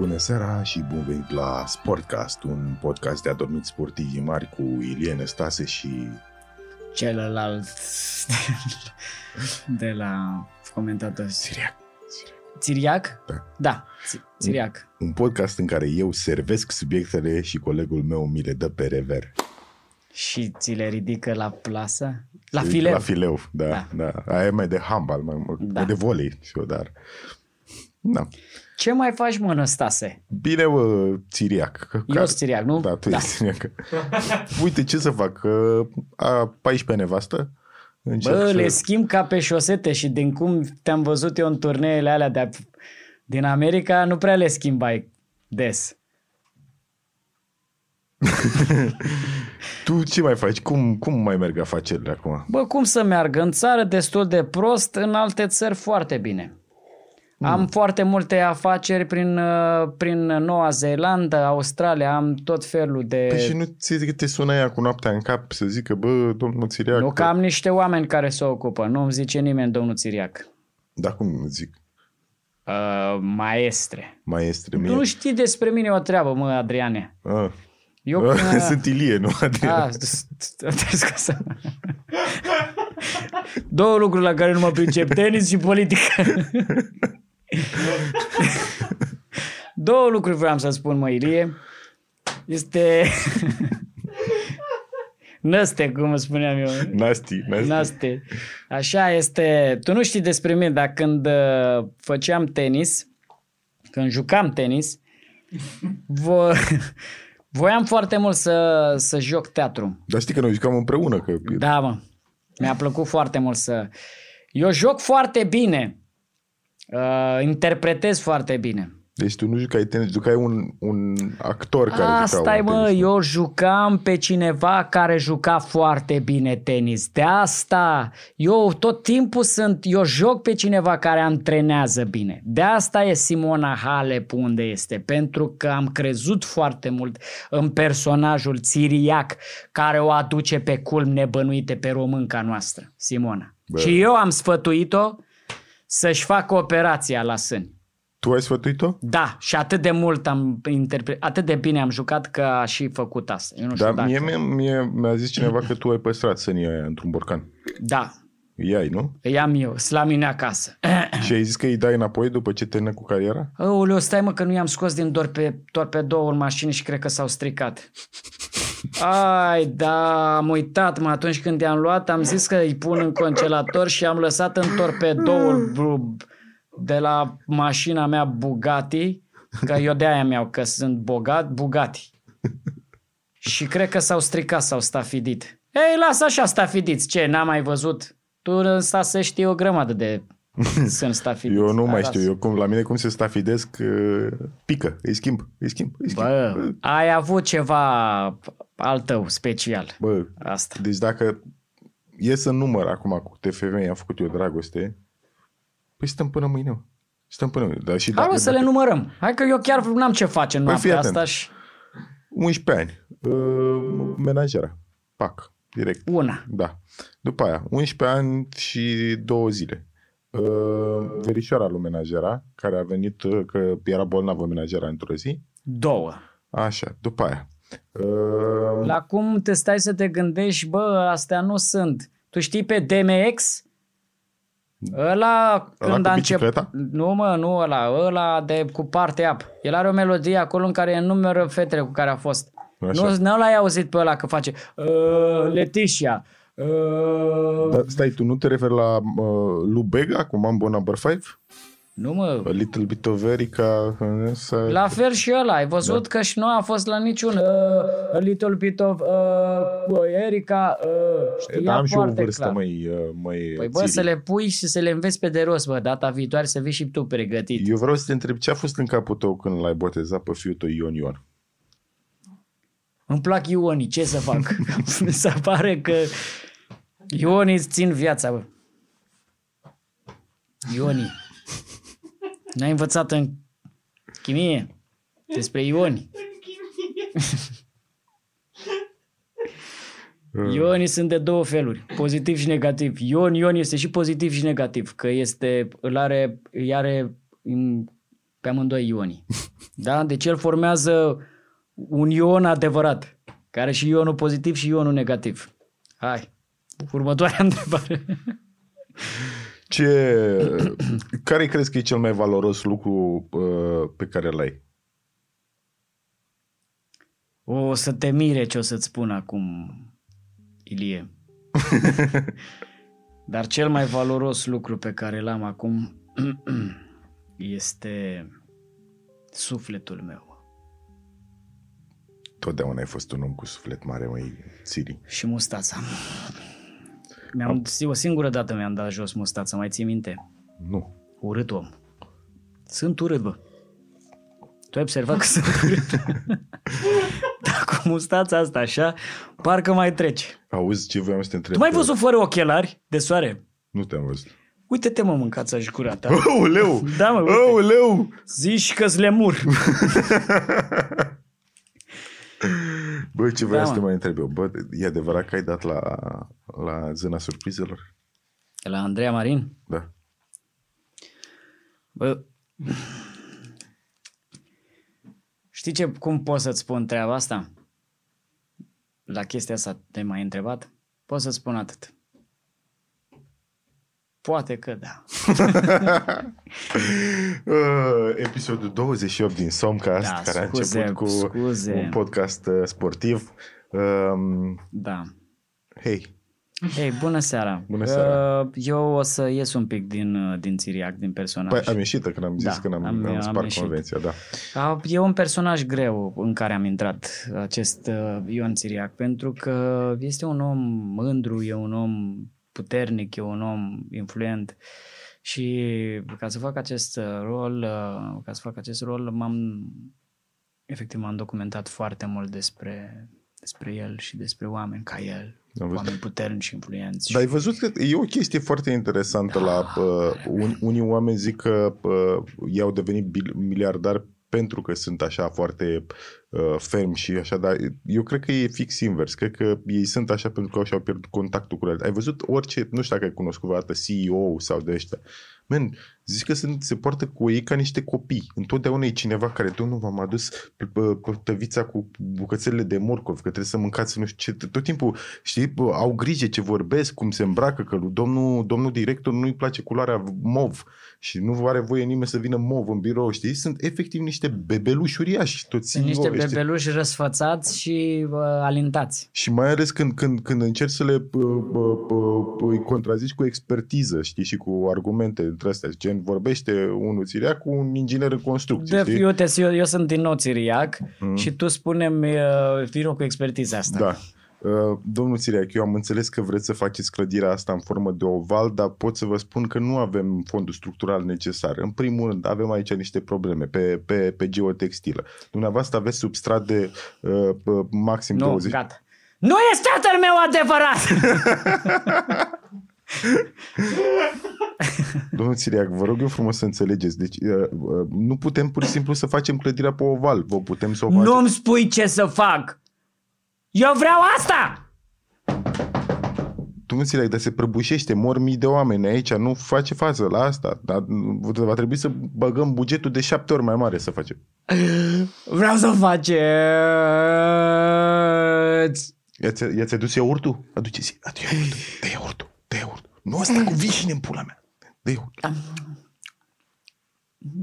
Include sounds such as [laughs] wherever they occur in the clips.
Bună seara și bun venit la Sportcast, un podcast de adormit sportivi mari cu Ilie Năstase și... celălalt de la comentator. Siriac. Țiriac? Da. Da, Ți- Țiriac. Un podcast în care eu servesc subiectele și colegul meu mi le dă pe rever. Și ți le ridică la plasă? La Se- fileu. La fileu, da, da. Da. da. Aia e mai de handbal, mai, mai Da. de volei și eu, dar... Da. Ce mai faci, mă, Năstase? Bine, bă, Țiriac. că- Eu care- sunt Țiriac, nu? Da, tu Da. ești Țiriac. [laughs] Uite, ce să fac? că A 14 nevastă. Încerc Bă, să... le schimb ca pe șosete și din cum te-am văzut eu în turneele alea de din America, nu prea le schimbai des. [laughs] Tu ce mai faci? Cum, cum mai merg afacerile acum? Bă, cum să meargă? În țară destul de prost, în alte țări foarte bine. Am foarte multe afaceri prin, uh, prin Noua Zeelandă, Australia, am tot felul de... Păi și nu ți te sună ea cu noaptea în cap să zică, bă, domnul Țiriac... Nu că am niște oameni care se ocupă, nu îmi zice nimeni domnul Țiriac. Da, cum zic? Uh, maestre. Maestre Tu mie. nu știi despre mine o treabă, mă, Adriane. Ah. Eu până... [laughs] Sunt Ilie, nu Adrian. Ah, te scuze. [laughs] Două lucruri la care nu mă pricep, tenis și politică. [laughs] [laughs] Două lucruri vreau să spun, mă, Ilie. Este... [laughs] Năste, cum spuneam eu. Nasti, nasti. Naste. Așa este. Tu nu știi despre mine, dar când uh, făceam tenis, când jucam tenis, vo... [laughs] voiam foarte mult să, să joc teatru. Dar știi că noi jucam împreună, că... Da, mă. Mi-a plăcut foarte mult să... Eu joc foarte bine. Uh, interpretez foarte bine. Deci tu nu jucai tenis, jucai un, un actor care Asta juca e, un mă, tenis. eu jucam pe cineva care juca foarte bine tenis. De asta, eu tot timpul sunt, eu joc pe cineva care antrenează bine. De asta e Simona Halep unde este, pentru că am crezut foarte mult în personajul Țiriac care o aduce pe culm nebănuite pe românca noastră, Simona. Bă. Și eu am sfătuit-o să-și facă operația la sâni. Tu ai sfătuit-o? Da, și atât de mult am interpretat, atât de bine am jucat că a și făcut asta. Eu nu știu Dar dacă... mie, mie, mie mi-a zis cineva că tu ai păstrat sânii aia într-un borcan. Da, Îi ai, nu? îi am eu, sunt la mine acasă. [clears throat] Și ai zis că îi dai înapoi după ce termină cu cariera? Aoleu, stai mă că nu i-am scos din torpe, torpedoul în mașină și cred că s-au stricat. Ai, da, am uitat, mă, atunci când i-am luat, am zis că îi pun în congelator și am lăsat în torpedoul bu- de la mașina mea Bugatti, că eu de aia mi-au, că sunt bogat, Bugatti. Și cred că s-au stricat, s-au stafidit. Ei, lasă așa stafidiți, ce, n-am mai văzut? Tu în stat să știi o grămadă de [laughs] sunt stafidiți. Eu nu mai Hai, știu. lasă. Eu cum, la mine cum se stafidesc, uh, pică. Îi schimb, îi schimb, îi schimb. Bă, ai avut ceva al tău special. Bă, Asta. deci dacă ies în număr acum cu TFM, i-am făcut eu dragoste, păi stăm până mâine. mă. Stăm până mâine. Dar și Hai dacă, mă să le numărăm. Hai că eu chiar n-am ce face în Păi fii noaptea atent. asta și 11 ani. Uh, menajera. Pac. Direct. una. Da. După aia, 11 ani și două zile. Uh, verișoara lui menajera, care a venit, uh, că era bolnavă menajera într-o zi. Două. Așa, după aia. Uh, La cum te stai să te gândești, bă, astea nu sunt. Tu știi pe DMX? Ăla când cu a început... bicicleta? Nu mă, nu ăla, ăla de cu parte ap. El are o melodie acolo în care enumeră fetele cu care a fost. Așa. Nu, nu l-ai auzit pe ăla că face uh, Leticia. Uh, Dar stai, tu nu te referi la uh, Lubega cu Mambo Number 5? Nu mă, A little bit of Erica. uh, Să... La fel și ăla, ai văzut da. că și nu a fost la niciun uh, a little bit of uh, Erica, uh, știa da, am și o foarte vârstă, clar. măi, uh, măi Păi bă, Țiri. să le pui și să le înveți pe de rost, bă, data viitoare să vii și tu pregătit. Eu vreau să te întreb ce a fost în capul tău când l-ai botezat pe fiul tău Ion Ion? Îmi plac ionii, ce să fac? [laughs] Mi se pare că ionii îți țin viața, bă. Ionii. N-ai învățat în chimie despre ioni. Ionii sunt de două feluri, pozitiv și negativ. Ion, ion este și pozitiv și negativ, că este, îl are, îi are, îm, pe amândoi ionii. Da? Deci el formează un ion adevărat, care și ionul pozitiv și ionul negativ. Hai, următoarea [laughs] întrebare. Ce, [clears throat] care crezi că e cel mai valoros lucru uh, pe care l ai? O să te mire ce o să-ți spun acum, Ilie. [laughs] Dar cel mai valoros lucru pe care l-am acum [clears throat] este sufletul meu. Totdeauna ai fost un om cu suflet mare, măi, Siri. Și mustața. Mi-am, o singură dată mi-am dat jos mustața, mai ții minte? Nu. Urât om. Sunt urât, bă. Tu ai observat că sunt urât. [laughs] Dar cu mustața asta așa, parcă mai treci. Auzi ce voiam să te întreb? Tu mai văzut fără ochelari de soare? Nu te-am văzut. Uite-te mă mâncața și curata. [laughs] Aoleu! Da, mă, uite. Aoleu! Zici că-ți lemur. [laughs] Bă, ce vreau Da, să te mă. mai întreb eu? Bă, e adevărat că ai dat la, la zâna surprizelor? La Andreea Marin? Da. Bă, știi ce, cum pot să-ți spun treaba asta? La chestia asta te-ai mai întrebat? Pot să-ți spun atât. Poate că da. [laughs] Uh, episodul 28 din Somcast, Da, care scuze, a început cu scuze. un podcast uh, sportiv. Um, Da. hei, Hei, bună seara. Bună seara. Uh, Eu o să ies un pic din, uh, din Țiriac, din personaj. păi, am ieșit când am zis Da, că am, am- am, am spart ieșit. convenția, da. A, E un personaj greu în care am intrat acest uh, Ion Țiriac, pentru că este un om mândru, e un om puternic, e un om influent și ca să fac acest uh, rol, uh, ca să fac acest rol, m-am efectiv m-am documentat foarte mult despre despre el și despre oameni ca el, Am văzut. oameni puternici și influenți. Dar ai văzut că e o chestie foarte interesantă la... Uh, un, unii oameni zic că uh, ei au devenit bil- miliardari pentru că sunt așa foarte uh, fermi și așa, dar eu cred că e fix invers. Cred că ei sunt așa pentru că și-au pierdut contactul cu realitate. Ai văzut orice, nu știu dacă ai cunoscut vreodată CEO sau de ăștia. Men, zici că sunt, se poartă cu ei ca niște copii. Întotdeauna e cineva care, domnul, v-am adus p- p- p- tăvița cu bucățelele de morcov, că trebuie să mâncați nu știu ce. Tot timpul, știi, bă, au grijă ce vorbesc, cum se îmbracă, că lui domnul, domnul director nu-i place culoarea mov și nu are voie nimeni să vină mov în birou, știi? Sunt efectiv niște bebeluși uriași, toți Sunt niște CEO-ii, știi? bebeluși răsfățați și uh, alintați. Și mai ales când, când, când încerci să le p- p- p- îi contrazici cu expertiză, știi, și cu argumente între astea. Gen, vorbește unul țiriac cu un inginer în construcție, De, știi? uite, eu, eu sunt din nou țiriac Mm. și tu spune-mi, uh, vino cu expertiza asta. Da. Uh, Domnul Țiriac, eu am înțeles că vreți să faceți clădirea asta în formă de oval, dar pot să vă spun că nu avem fondul structural necesar. În primul rând, avem aici niște probleme pe, pe, pe geotextilă. Dumneavoastră aveți substrat de uh, uh, maxim Nu, 20... gata. Nu este tatăl meu adevărat! [laughs] Domnul Țiriac, vă rog eu frumos să înțelegeți. Deci uh, uh, nu putem pur și simplu să facem clădirea pe oval. Vă putem să o facem. Nu-mi spui ce să fac! Eu vreau asta! Domnul Țiriac, dar se prăbușește, mor mii de oameni aici, nu face față la asta. Dar va trebui să băgăm bugetul de șapte ori mai mare să facem. Vreau să faceți! I-ați, i-ați adus iaurtul? Aduceți, adu iaurtul, dă iaurtul, dă iaurtul. Nu asta cu vișine în pula mea. Dă iaurtul.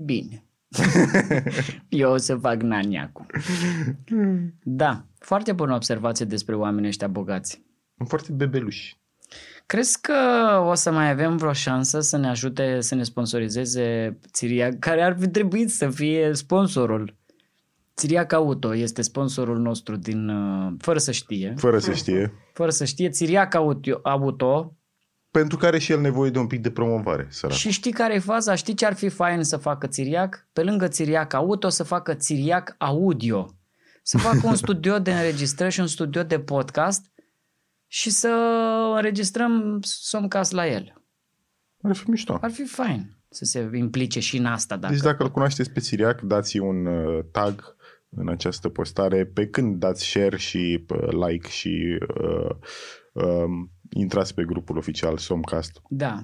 Bine. [laughs] Eu o să fac nani acum. Da, foarte bună observație despre oamenii ăștia bogați. Sunt foarte bebeluși. Crezi că o să mai avem vreo șansă să ne ajute să ne sponsorizeze Țiriac, care ar fi trebuit să fie sponsorul? Țiriac Auto este sponsorul nostru din, uh, fără să știe, Fără să știe. fără să știe, Țiriac Auto, Auto Pentru care și el nevoie de un pic de promovare, sărac. și știi care e faza? Știi ce ar fi fain să facă Țiriac? Pe lângă Țiriac Auto să facă Țiriac Audio. Să facă un [laughs] studio de înregistrări și un studio de podcast și să înregistrăm Somcast la el. Ar fi mișto. Ar fi fain să se implice și în asta. Dacă... Deci dacă îl cunoașteți pe Țiriac, dați un uh, tag în această postare, pe când dați share și uh, like și uh, uh, intrați pe grupul oficial Somcast. Da.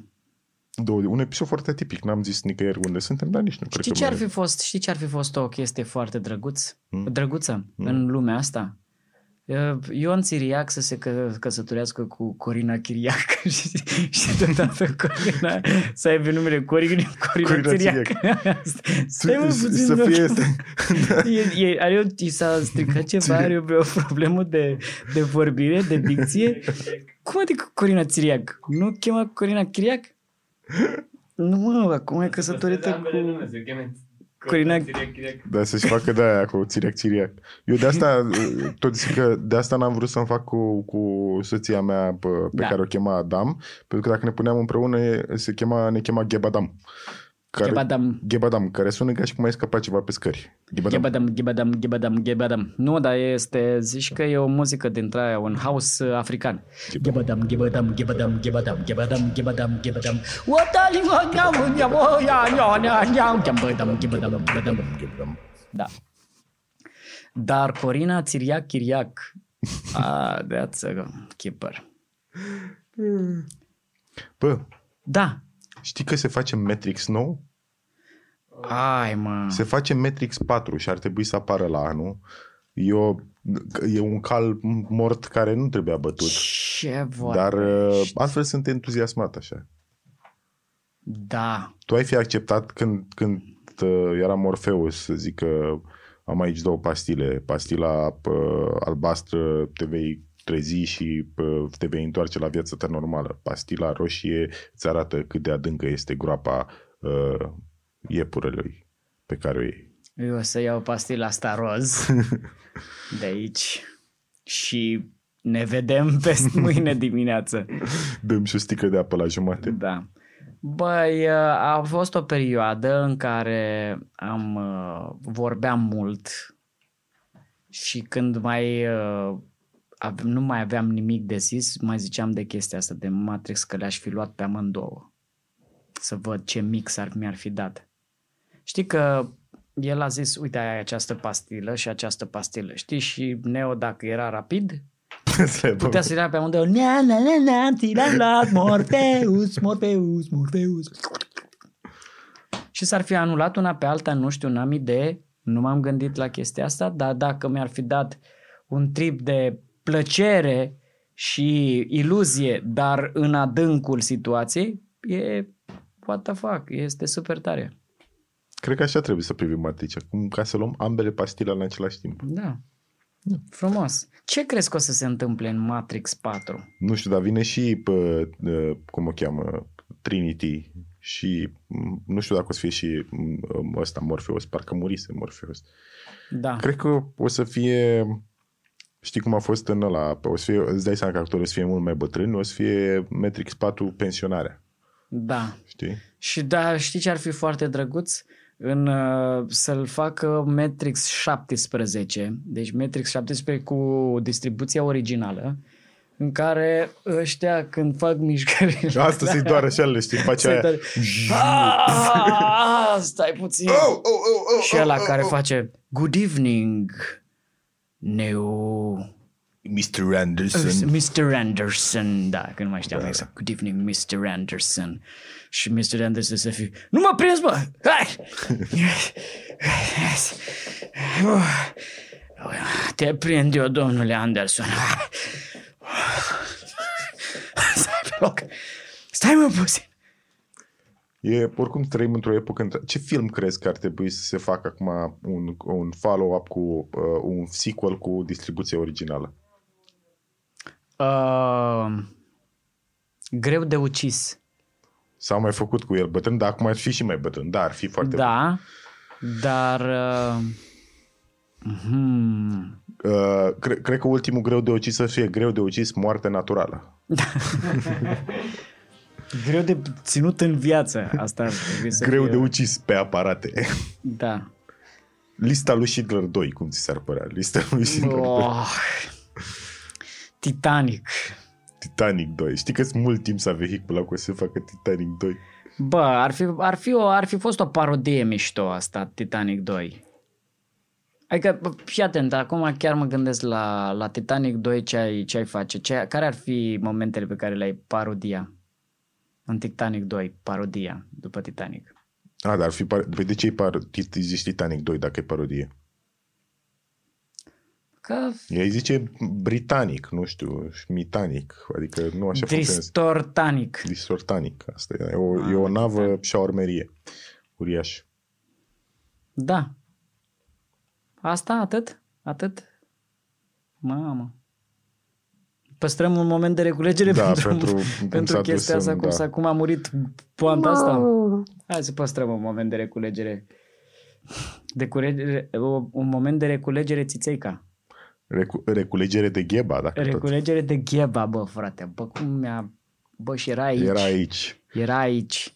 Două, un episod foarte atipic. N-am zis nicăieri unde suntem, dar nici nu cred Știi că ce ar mai- fi fost? Știi ce ar fi fost o chestie foarte drăguț? Mm. Drăguță Mm. în lumea asta? Uh, Ion Țiriac să se că, căsătorească cu Corina Chiriac [laughs] și, și deodată Corina să aibă numele Corina, Corina, Corina Țiriac. Stai mă Să- puțin, să nu. fie asta. [laughs] E, e, are, o- i s-a stricat ceva, are o, o problemă de, de vorbire, de dicție. Cum adică Corina Țiriac? Nu o chema Corina Chiriac? Nu mă, acum e căsătorită cu... Corina- Da, să-și facă de aia cu țiriac țiriac. Eu de asta, tot zic că de asta n-am vrut să-mi fac cu, cu soția mea pe, pe Da. care o chema Adam, pentru că dacă ne puneam împreună, e- se chema, ne chema Ghebadam. Care, Ghebadam. Ghebadam, care sună ca și cum ai scăpat ceva pe scări. Ghebadam. Ghebadam, ghebadam, ghebadam, ghebadam. Nu, dar este, zici că e o muzică dintre aia, un house uh, african. Ghebadam, ghebadam, ghebadam, ghebadam, ghebadam, ghebadam, ghebadam. Watali wa nyam nyam o ya nya nya nya ghebadam, ghebadam, ghebadam. Ghebadam. Da. Dar Corina Țiriac Chiriac, ah, that's a keeper. Bă, Da. Știi că se face Matrix nou? Ai, mă. Se face Matrix 4 și ar trebui să apară la anul. E, o, e un cal mort care nu trebuia bătut. Ce vorbe. Dar uh, altfel sunt entuziasmat așa. Da. Tu ai fi acceptat când, când uh, era Morpheus să zic că am aici două pastile. Pastila uh, albastră te vei trezi și uh, te vei întoarce la viața ta normală. Pastila roșie îți arată cât de adâncă este groapa uh, iepurelui pe care o iei. Eu o să iau pastila asta roz [laughs] de aici și ne vedem peste [laughs] mâine dimineață. Dăm și o sticlă de apă la jumate. Da. Băi, a fost o perioadă în care am uh, vorbeam mult și când mai uh, ave- nu mai aveam nimic de zis, mai ziceam de chestia asta de Matrix că le-aș fi luat pe amândouă. Să văd ce mix ar, mi-ar fi dat. Știi că el a zis, uite, ai această pastilă și această pastilă, știi? Și Neo, dacă era rapid, [laughs] putea să ia pe amândouă. Na, na, na, na, ți l-am luat, Morpheus, Morpheus, Morpheus. Și s-ar fi anulat una pe alta, nu știu, n-am idee, nu m-am gândit la chestia asta, dar dacă mi-ar fi dat un trip de plăcere și iluzie, dar în adâncul situației, e what the fuck, este super tare. Cred că așa trebuie să privim Matrix, acum ca să luăm ambele pastile în același timp. Da. Frumos. Ce crezi că o să se întâmple în Matrix 4? Nu știu, dar vine și pe, uh, cum o cheamă, Trinity și m, nu știu dacă o să fie și m, ăsta Morpheus, parcă murise Morpheus. Da. Cred că o să fie, știi cum a fost în ăla, o să fie, îți dai seama că actorul o să fie mult mai bătrân, o să fie Matrix 4 pensionarea, Da. știi? Și da, știi ce ar fi foarte drăguț? În, uh, să-l facă Matrix 17, deci Matrix 17 cu distribuția originală, în care ăștia când fac mișcările... Asta să-i doară și ele, știi, face Se aia. doare. Ah, Stai puțin. Oh, oh, oh, oh, Și ăla oh, care oh. face Good evening, Neo... Mr. Anderson. Mr. Anderson, da, că nu mai știam exact. Good evening, Mr. Anderson. Și Mr. Anderson să fie, nu mă prins, bă! Hai! Te prind eu, domnule Anderson. Stai pe loc. Stai mă puțin. E, oricum trăim într-o epocă... între- Ce film crezi că ar trebui să se facă acum un, un follow-up cu uh, un sequel cu distribuție originală? Uh, greu de ucis. S-au mai făcut cu el bătrân, dar acum ar fi și mai bătrân. Da, ar fi foarte Da, dar... Uh, hmm, bun. Uh, cre- cred că ultimul greu de ucis să fie greu de ucis moarte naturală. [laughs] greu de ținut în viață. Asta ar trebui să greu fie. de ucis pe aparate. Da. Lista lui Schindler 2, cum ți s-ar părea? Lista lui Schindler 2. Oh. Titanic. Titanic 2. Știi că sunt mult timp să vehicula cu să se facă Titanic 2. Bă, ar fi, ar, fi o, ar fi fost o parodie mișto asta, Titanic 2. Adică, bă, fii atent, acum chiar mă gândesc la, la Titanic 2 ce ai, ce ai face, ce, care ar fi momentele pe care le-ai parodia? În Titanic 2, parodia după Titanic. A, dar ar fi par... Păi de ce e par... zici Titanic 2 dacă e parodie? Că Ei zice britanic, nu știu, șmitanic, adică nu așa funcționează. distortanic. Distortanic, asta e. E o, e o navă șaormerie. Uriaș. Da. Asta atât? Atât? Mamă. Păstrăm un moment de reculegere Da, pentru, pentru [laughs] cum pentru s-a chestia dus asta, în- cum, da. s-a, cum a murit poanta asta. Hai să păstrăm un moment de reculegere. De curegere, o- un moment de reculegere țițeica. Recu- reculegere de gheba, dacă tot. Reculegere de gheba, bă, frate. Bă, cum mi-a... Bă, și era aici. Era aici. Era aici.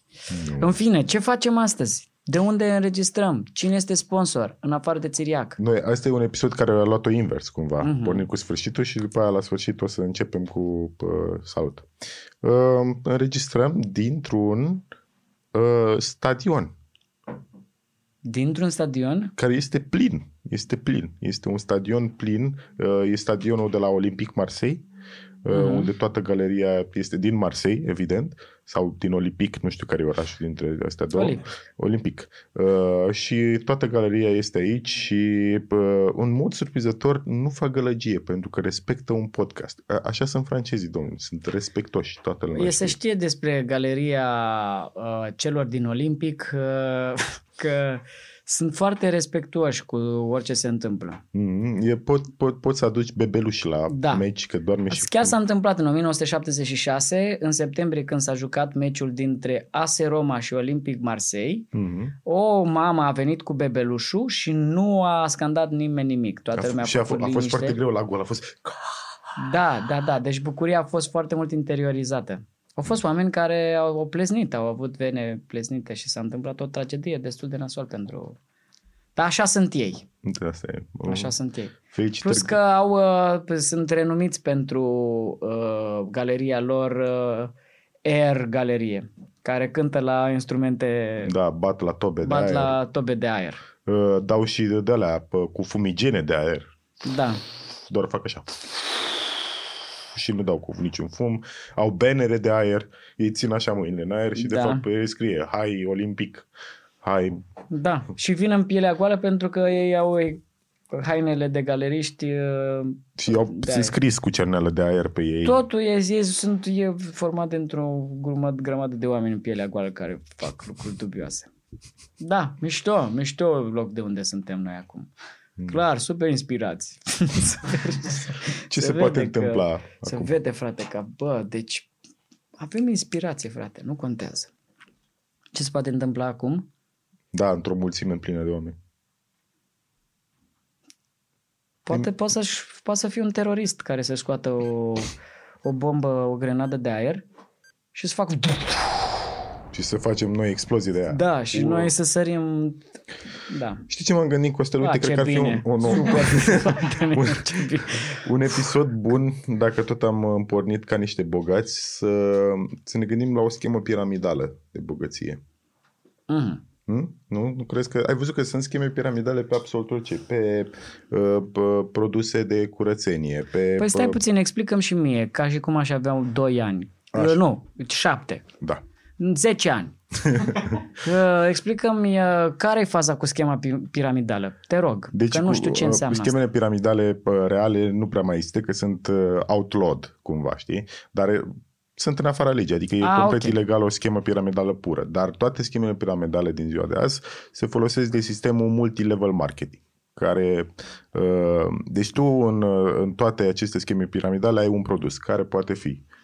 În fine, ce facem astăzi? De unde înregistrăm? Cine este sponsor? În afară de Țiriac. Noi, asta e un episod care a luat-o invers, cumva. Mhm. Mm-hmm. Pornim cu sfârșitul și după aia la sfârșit o să începem cu uh, salut. Uh, înregistrăm dintr-un uh, stadion Dintr-un stadion? care este plin. Este plin. Este un stadion plin. Uh, e stadionul de la Olympic Marseille, uh, Mhm. unde toată galeria este din Marseille, evident, sau din Olympic, nu știu care e orașul dintre astea două. Olimpic. Olimpic. Uh, și toată galeria este aici și uh, în mod surprinzător nu fac gălăgie pentru că respectă un podcast. A- așa sunt francezii, domnule, sunt respectoși toată lumea. E să știe. știe despre galeria uh, celor din Olimpic uh, [laughs] că sunt foarte respectuoși cu orice se întâmplă. Mm, e, pot, pot, poți să aduci bebeluși la Da. meci, că doarme și... Chiar s-a întâmplat în 1976, în septembrie, când s-a jucat meciul dintre AS Roma și Olympic Marseille. Mm-hmm. O mamă a venit cu bebelușul și nu a scandat nimeni nimic. Toată A, lumea f- și a, făcut f- a fost liniște. foarte greu la gol. A fost... Da, da, da. Deci bucuria a fost foarte mult interiorizată. Au fost oameni care au, au pleznit, au avut vene pleznite și s-a întâmplat o tragedie destul de nasol pentru... Dar așa sunt ei. Asta e. Așa sunt ei. Felicitări. Plus că au, uh, sunt renumiți pentru uh, galeria lor uh, Air Galerie, care cântă la instrumente, Da, bat la tobe bat de aer. la tobe de aer. Uh, dau și de, de alea pă, cu fumigene de aer. Da. Doar fac așa. Și nu dau cu niciun fum. Au bannere de aer. Ei țin așa mâinile în aer și de Da. fapt pe ele scrie Hai Olimpic. Hai. Da, și vin în pielea goală pentru că ei au e, hainele de galeriști. uh, Și au De sunt aer. scris cu cerneală de aer pe ei. Totul e, e, sunt, e format dintr-o grămadă, grămadă de oameni în pielea goală care fac lucruri dubioase. Da, mișto, mișto loc de unde suntem noi acum. Clar, super inspirați. Super- [laughs] Ce se se, poate vede că- întâmpla Se acum? vede, frate, că, bă, deci avem inspirație, frate, nu contează. Ce se poate întâmpla acum? Da, într-o mulțime plină de oameni. Poate, poate, să, poate să fie un terorist care să scoată o, o bombă, o grenadă de aer și să facă... Și să facem noi explozii de aia. Da, și noi să sărim... Da. Știi ce m-am gândit, Costel? Uite, Ah, cred ce că ar fi un, bine. un, un, Super. [laughs] Foarte bine, ce bine. un episod bun, dacă tot am uh, pornit ca niște bogați, să, să ne gândim la o schemă piramidală de bogăție. Mhm. Hm? Nu? nu crezi că... Ai văzut că sunt scheme piramidale pe absolut orice. Pe, uh, pe produse de curățenie, pe... Păi stai pe- puțin, explicăm și mie, ca și cum aș avea 2 ani. Așa. Eu, nu, 7. Da. 10 ani. [laughs] Uh, Explicăm-mi uh, care e faza cu schema pi- piramidală. Te rog, Deci că nu cu, știu ce uh, înseamnă asta. schemele piramidale uh, reale nu prea mai există, că sunt uh, outlawed, cumva, știi? Dar uh, sunt în afara legii, adică e Ah, complet ok. ilegal o schemă piramidală pură. Dar toate schemele piramidale din ziua de azi se folosesc de sistemul multilevel marketing care, uh, deci tu în, uh, în toate aceste scheme piramidale ai un produs care poate fi uh,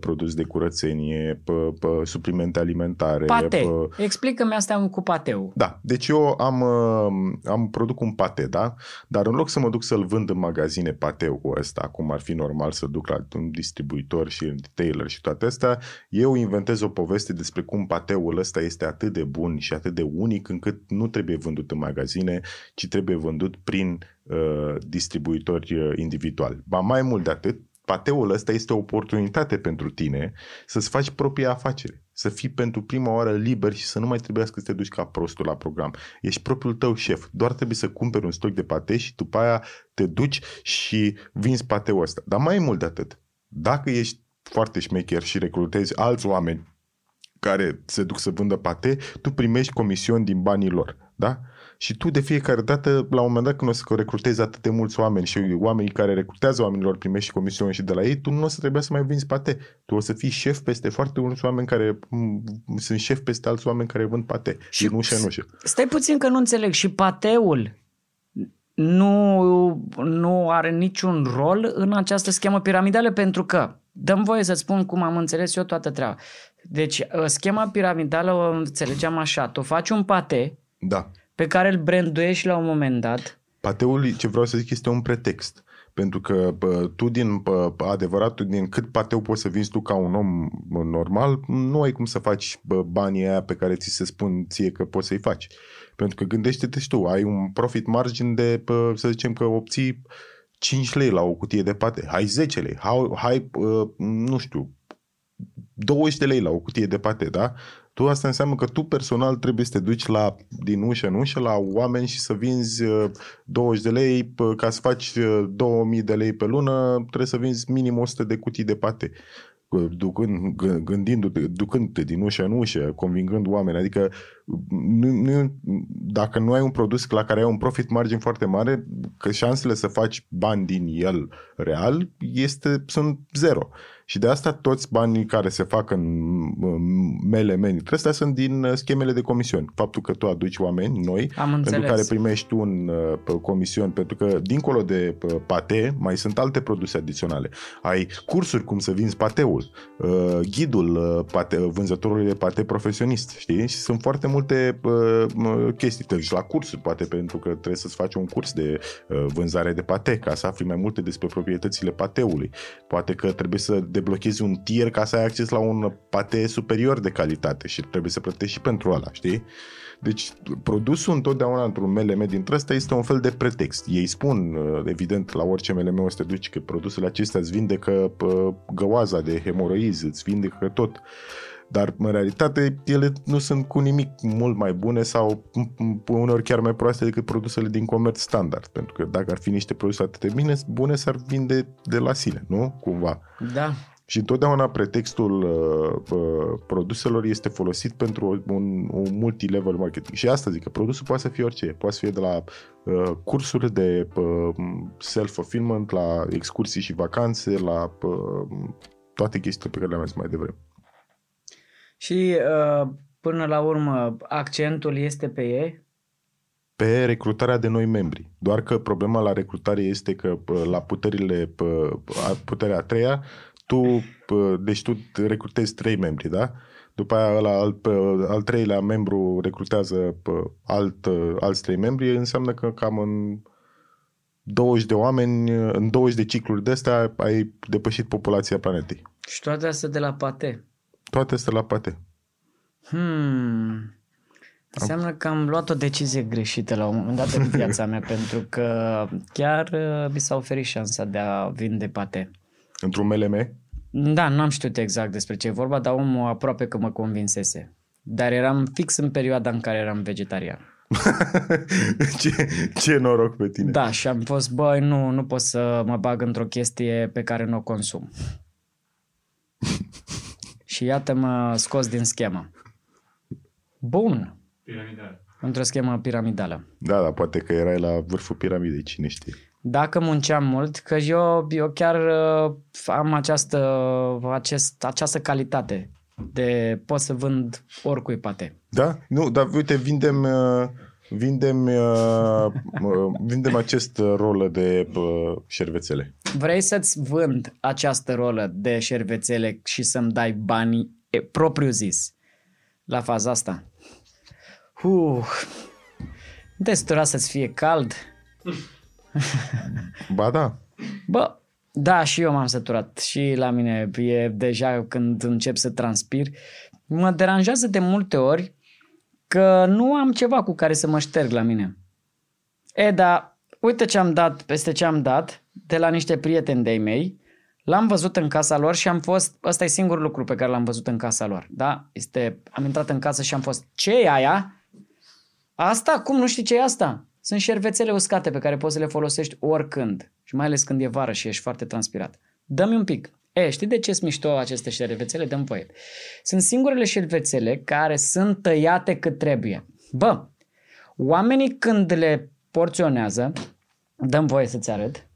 produs de curățenie, p- p- suplimente alimentare. Pate. p- Explică-mi asta cu pateu. da, deci eu am, uh, am produc un pate, da? Dar în loc să mă duc să-l vând în magazine pateul ăsta, cum ar fi normal să duc la un distribuitor și retailer și toate astea, eu inventez o poveste despre cum pateul ăsta este atât de bun și atât de unic încât nu trebuie vândut în magazine, ci trebuie vândut prin uh, distribuitori uh, individuali. Ba mai mult de atât, pateul ăsta este o oportunitate pentru tine să-ți faci propria afacere, să fii pentru prima oară liber și să nu mai trebuiască să te duci ca prostul la program. Ești propriul tău șef, doar trebuie să cumperi un stoc de pate și după aia te duci și vinzi pateul ăsta. Dar mai mult de atât, dacă ești foarte șmecher și recrutezi alți oameni care se duc să vândă pate, tu primești comision din banii lor. Da? Și tu de fiecare dată, la un moment dat când o să recrutezi atât de mulți oameni și oamenii care recrutează oamenilor primești comisiuni și de la ei, tu nu o să trebuie să mai vinzi pate. Tu o să fii șef peste foarte mulți oameni care sunt șef peste alți oameni care vând pate. Și din ușă în ușă. Stai puțin că nu înțeleg. Și pateul nu, nu are niciun rol în această schemă piramidală pentru că Dăm voie să spun cum am înțeles eu toată treaba. Deci, schema piramidală o înțelegeam așa. Tu faci un pate, da pe care îl branduiești la un moment dat. Pateul, ce vreau să zic, este un pretext. Pentru că pă, tu din pă, adevărat, din cât pateu poți să vinzi tu ca un om normal, nu ai cum să faci pă, banii aia pe care ți se spun ție că poți să-i faci. Pentru că gândește-te și tu, ai un profit margin de, pă, să zicem că obții 5 lei la o cutie de pate, hai 10 lei, hai, hai pă, nu știu, 20 de lei la o cutie de pate, da? Tu asta înseamnă că tu personal trebuie să te duci la, din ușă în ușă la oameni și să vinzi 20 uh, de lei ca să faci 2000 uh, de lei pe lună, trebuie să vinzi minim 100 de cutii de pate ducând, gândindu-te, ducând-te din ușă în ușă, convingând oameni. Adică nu, nu, dacă nu ai un produs la care ai un profit margin foarte mare, că șansele să faci bani din el real este, sunt zero. Și de asta toți banii care se fac în mele meni astea sunt din uh, schemele de comisiuni. Faptul că tu aduci oameni noi, Am pentru înțeles. care primești un uh, comision, pentru că dincolo de uh, pate mai sunt alte produse adiționale. Ai cursuri cum să vinzi pateul, uh, ghidul uh, pate, vânzătorului de pate profesionist, știi? Și sunt foarte multe uh, chestii. Te la cursuri, poate, pentru că trebuie să-ți faci un curs de uh, vânzare de pate, ca să afli mai multe despre proprietățile pateului. Poate că trebuie să deblochezi un tier ca să ai acces la un pate superior de calitate și trebuie să plătești și pentru ăla, știi? Deci produsul întotdeauna într-un MLM dintre ăsta este un fel de pretext. Ei spun, uh, evident, la orice MLM o să te duci că produsele acestea îți vindecă găoaza de hemoroizi, îți vindecă tot. Dar, în realitate, ele nu sunt cu nimic mult mai bune sau uneori chiar mai proaste decât produsele din comerț standard. Pentru că dacă ar fi niște produse atât de bine, bune, s-ar vinde de la sine, nu? Cumva. Da. Și întotdeauna pretextul uh, uh, produselor este folosit pentru un, un multi-level marketing. Și asta zic că produsul poate să fie orice. Poate să fie de la uh, cursuri de uh, self-fulfillment, la excursii și vacanțe, la uh, toate chestiile pe care le-am zis mai devreme. Și uh, până la urmă, accentul este pe ei? pe recrutarea de noi membri. Doar că problema la recrutare este că la puterile, puterea a treia, tu, deci tu recrutezi trei membri, da? După aia ăla, al, al treilea membru recrutează alt, alți trei membri, înseamnă că cam în 20 de oameni, în 20 de cicluri de astea ai depășit populația planetei. Și toate astea de la pate? Toate astea la pate. Hmm. Înseamnă că am luat o decizie greșită la un moment dat în viața mea, [laughs] pentru că chiar uh, mi s-a oferit șansa de a vinde pate. Într-un MLM? Da, nu am știut exact despre ce e vorba, dar omul aproape că mă convinsese. Dar eram fix în perioada în care eram vegetarian. [laughs] ce, ce noroc pe tine. Da, și am fost, băi, nu, nu pot să mă bag într-o chestie pe care nu o consum. [laughs] și iată-mă scos din schemă. Bun. Piramidal. Într-o schemă piramidală. Da, da, poate că erai la vârful piramidei, cine știe. Dacă munceam mult, că eu, eu chiar uh, am această, acest, această calitate de pot să vând oricui pate. Da? Nu, dar uite, vindem, uh, vindem, [laughs] uh, vindem acest rolă de uh, șervețele. Vrei să-ți vând această rolă de șervețele și să-mi dai banii propriu zis la faza asta? Uh, destura să-ți fie cald? [laughs] Ba da. Bă, da, și eu m-am săturat. Și la mine e deja când încep să transpir. Mă deranjează de multe ori că nu am ceva cu care să mă șterg la mine. E, da, uite ce am dat peste ce am dat de la niște prieteni de-ai mei. L-am văzut în casa lor și am fost, ăsta e singurul lucru pe care l-am văzut în casa lor, da? Este, am intrat în casă și am fost, ce e aia? Asta? Cum nu știi ce e asta? Sunt șervețele uscate pe care poți să le folosești oricând și mai ales când e vară și ești foarte transpirat. Dă-mi un pic. E, știi de ce sunt mișto aceste șervețele? Dăm voie. Sunt singurele șervețele care sunt tăiate cât trebuie. Bă, oamenii când le porționează, dăm voie să-ți arăt,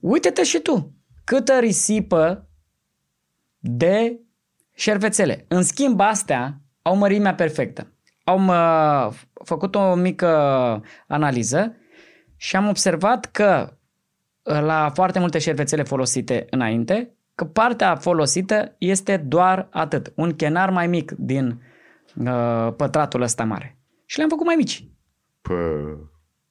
uite-te și tu, câtă risipă de șervețele. În schimb, astea au mărimea perfectă. Au mă, făcut o mică analiză și am observat că la foarte multe șervețele folosite înainte, că partea folosită este doar atât, un chenar mai mic din uh, pătratul ăsta mare. Și le-am făcut mai mici. Pă...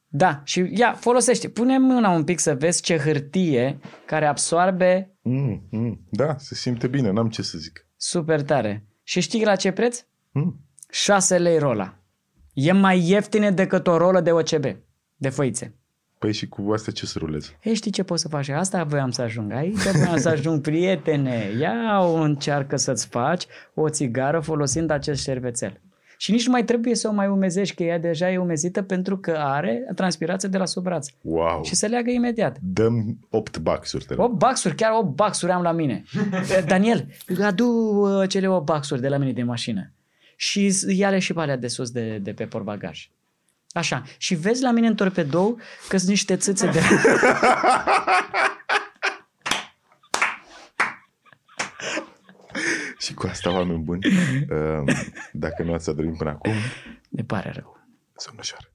Da, și ia, folosește. Pune mâna un pic să vezi ce hârtie care absoarbe Mm, mm, da, se simte bine, n-am ce să zic. super tare. Și știi la ce preț? Mm. 6 lei rola. E mai ieftine decât o rolă de OCB, de făițe. Păi și cu astea ce să rulez? Ei, știi ce poți să faci? Asta voiam să ajung. Aici voiam să ajung, prietene. Ia o încearcă să-ți faci o țigară folosind acest șervețel. Și nici nu mai trebuie să o mai umezești, că ea deja e umezită pentru că are transpirație de la sub braț. Wow! Și se leagă imediat. Dăm 8 baxuri, te rog. 8 baxuri, chiar 8 baxuri am la mine. Daniel, adu uh, cele 8 baxuri de la mine din mașină. Și ia-le și pe alea de sus de, de pe porbagaj. Așa. Și vezi la mine în torpedou că sunt niște țâțe de... [laughs] Și cu asta, oameni buni, uh, [laughs] dacă nu ați adormit până acum, Ne pare rău. somn ușor.